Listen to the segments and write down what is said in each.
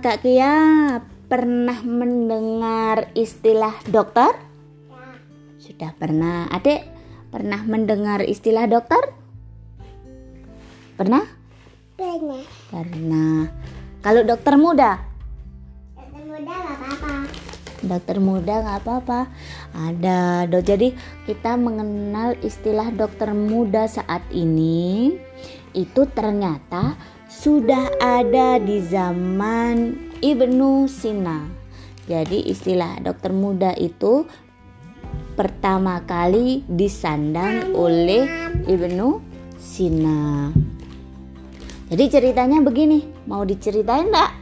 Kak Kia pernah mendengar istilah dokter? Sudah pernah. Adik pernah mendengar istilah dokter? Pernah? Pernah. Pernah. Kalau dokter muda? Dokter muda gak apa-apa. Dokter muda nggak apa-apa. Ada dok. Jadi kita mengenal istilah dokter muda saat ini itu ternyata sudah ada di zaman Ibnu Sina. Jadi istilah dokter muda itu pertama kali disandang oleh Ibnu Sina. Jadi ceritanya begini, mau diceritain enggak?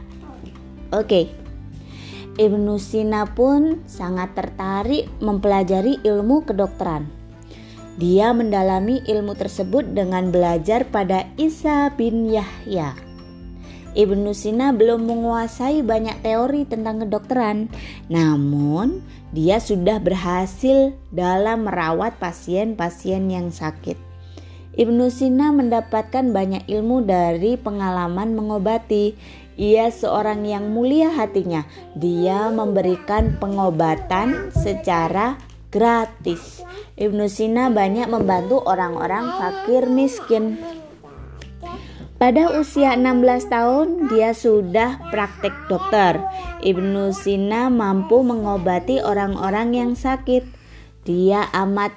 Oke. Ibnu Sina pun sangat tertarik mempelajari ilmu kedokteran. Dia mendalami ilmu tersebut dengan belajar pada Isa bin Yahya. Ibnu Sina belum menguasai banyak teori tentang kedokteran, namun dia sudah berhasil dalam merawat pasien-pasien yang sakit. Ibnu Sina mendapatkan banyak ilmu dari pengalaman mengobati. Ia seorang yang mulia hatinya. Dia memberikan pengobatan secara gratis. Ibnu Sina banyak membantu orang-orang fakir miskin. Pada usia 16 tahun, dia sudah praktek dokter. Ibnu Sina mampu mengobati orang-orang yang sakit. Dia amat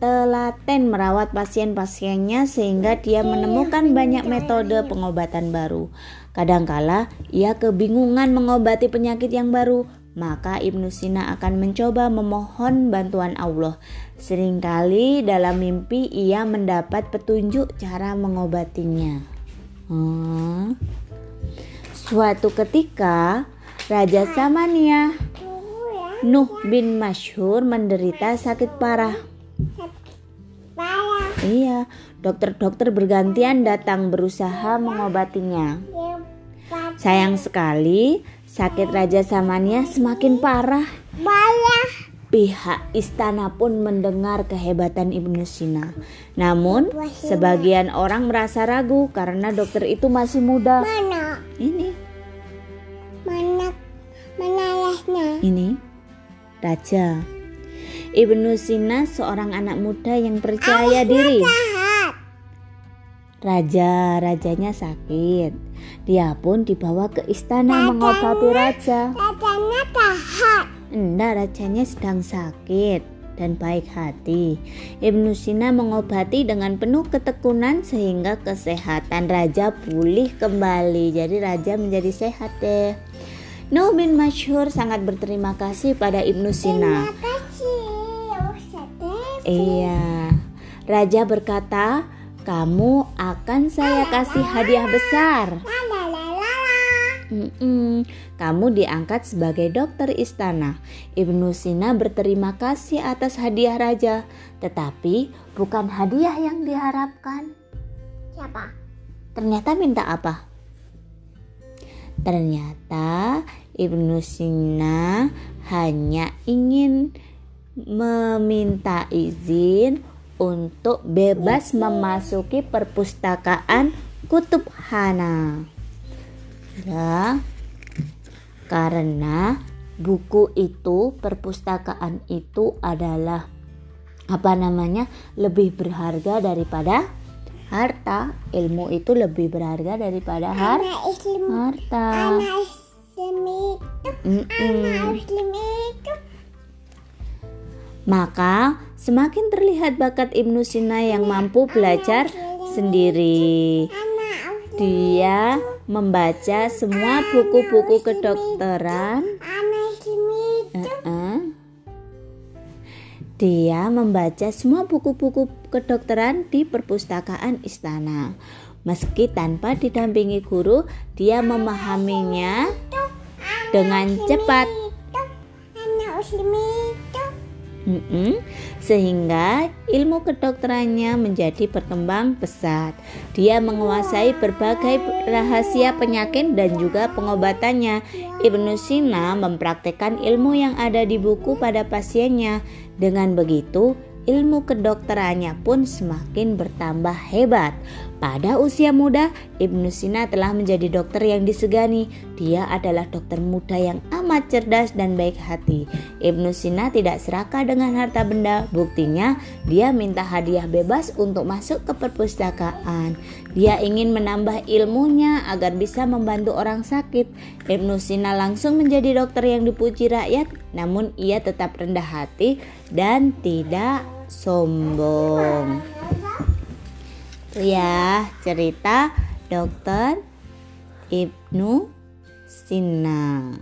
telaten merawat pasien-pasiennya sehingga dia menemukan banyak metode pengobatan baru. Kadangkala ia kebingungan mengobati penyakit yang baru, maka Ibnu Sina akan mencoba memohon bantuan Allah. Seringkali dalam mimpi ia mendapat petunjuk cara mengobatinya. Hmm. Suatu ketika Raja Samania Nuh bin Masyhur menderita sakit. Parah. Iya, dokter-dokter bergantian datang berusaha mengobatinya. Sayang sekali, sakit Raja Samania semakin parah. Parah. Pihak istana pun mendengar kehebatan Ibnu Sina. Namun, sebagian orang merasa ragu karena dokter itu masih muda. Mana? Ini, Mana? Mana ayahnya? ini raja. Ibnu Sina seorang anak muda yang percaya diri. Jahat. Raja, rajanya sakit. Dia pun dibawa ke istana mengobati raja. Rajanya jahat. Enggak, rajanya sedang sakit dan baik hati. Ibnu Sina mengobati dengan penuh ketekunan sehingga kesehatan raja pulih kembali. Jadi raja menjadi sehat deh. Nuh bin Masyhur sangat berterima kasih pada Ibnu Sina. Terima kasih. Iya. Raja berkata, "Kamu akan saya kasih hadiah besar." La. Mm-mm, Kamu diangkat sebagai dokter istana. Ibnu Sina berterima kasih atas hadiah raja, tetapi bukan hadiah yang diharapkan. Siapa? Ternyata minta apa? Ternyata Ibnu Sina hanya ingin meminta izin untuk bebas memasuki perpustakaan Kutub Hana. Ya, karena buku itu, perpustakaan itu adalah apa namanya? lebih berharga daripada harta. Ilmu itu lebih berharga daripada har Anak harta. Anak Islam. Anak itu. Maka semakin terlihat bakat Ibnu Sina yang mampu belajar sendiri. Dia membaca semua buku-buku kedokteran. Dia membaca semua buku-buku kedokteran di perpustakaan istana. Meski tanpa didampingi guru, dia memahaminya dengan cepat. Mm-mm. Sehingga ilmu kedokterannya menjadi berkembang pesat. Dia menguasai berbagai rahasia penyakit dan juga pengobatannya. Ibnu Sina mempraktekkan ilmu yang ada di buku pada pasiennya. Dengan begitu, ilmu kedokterannya pun semakin bertambah hebat. Pada usia muda, Ibnu Sina telah menjadi dokter yang disegani. Dia adalah dokter muda yang amat cerdas dan baik hati. Ibnu Sina tidak serakah dengan harta benda. Buktinya, dia minta hadiah bebas untuk masuk ke perpustakaan. Dia ingin menambah ilmunya agar bisa membantu orang sakit. Ibnu Sina langsung menjadi dokter yang dipuji rakyat, namun ia tetap rendah hati dan tidak sombong. Itu ya cerita dokter Ibnu Sina.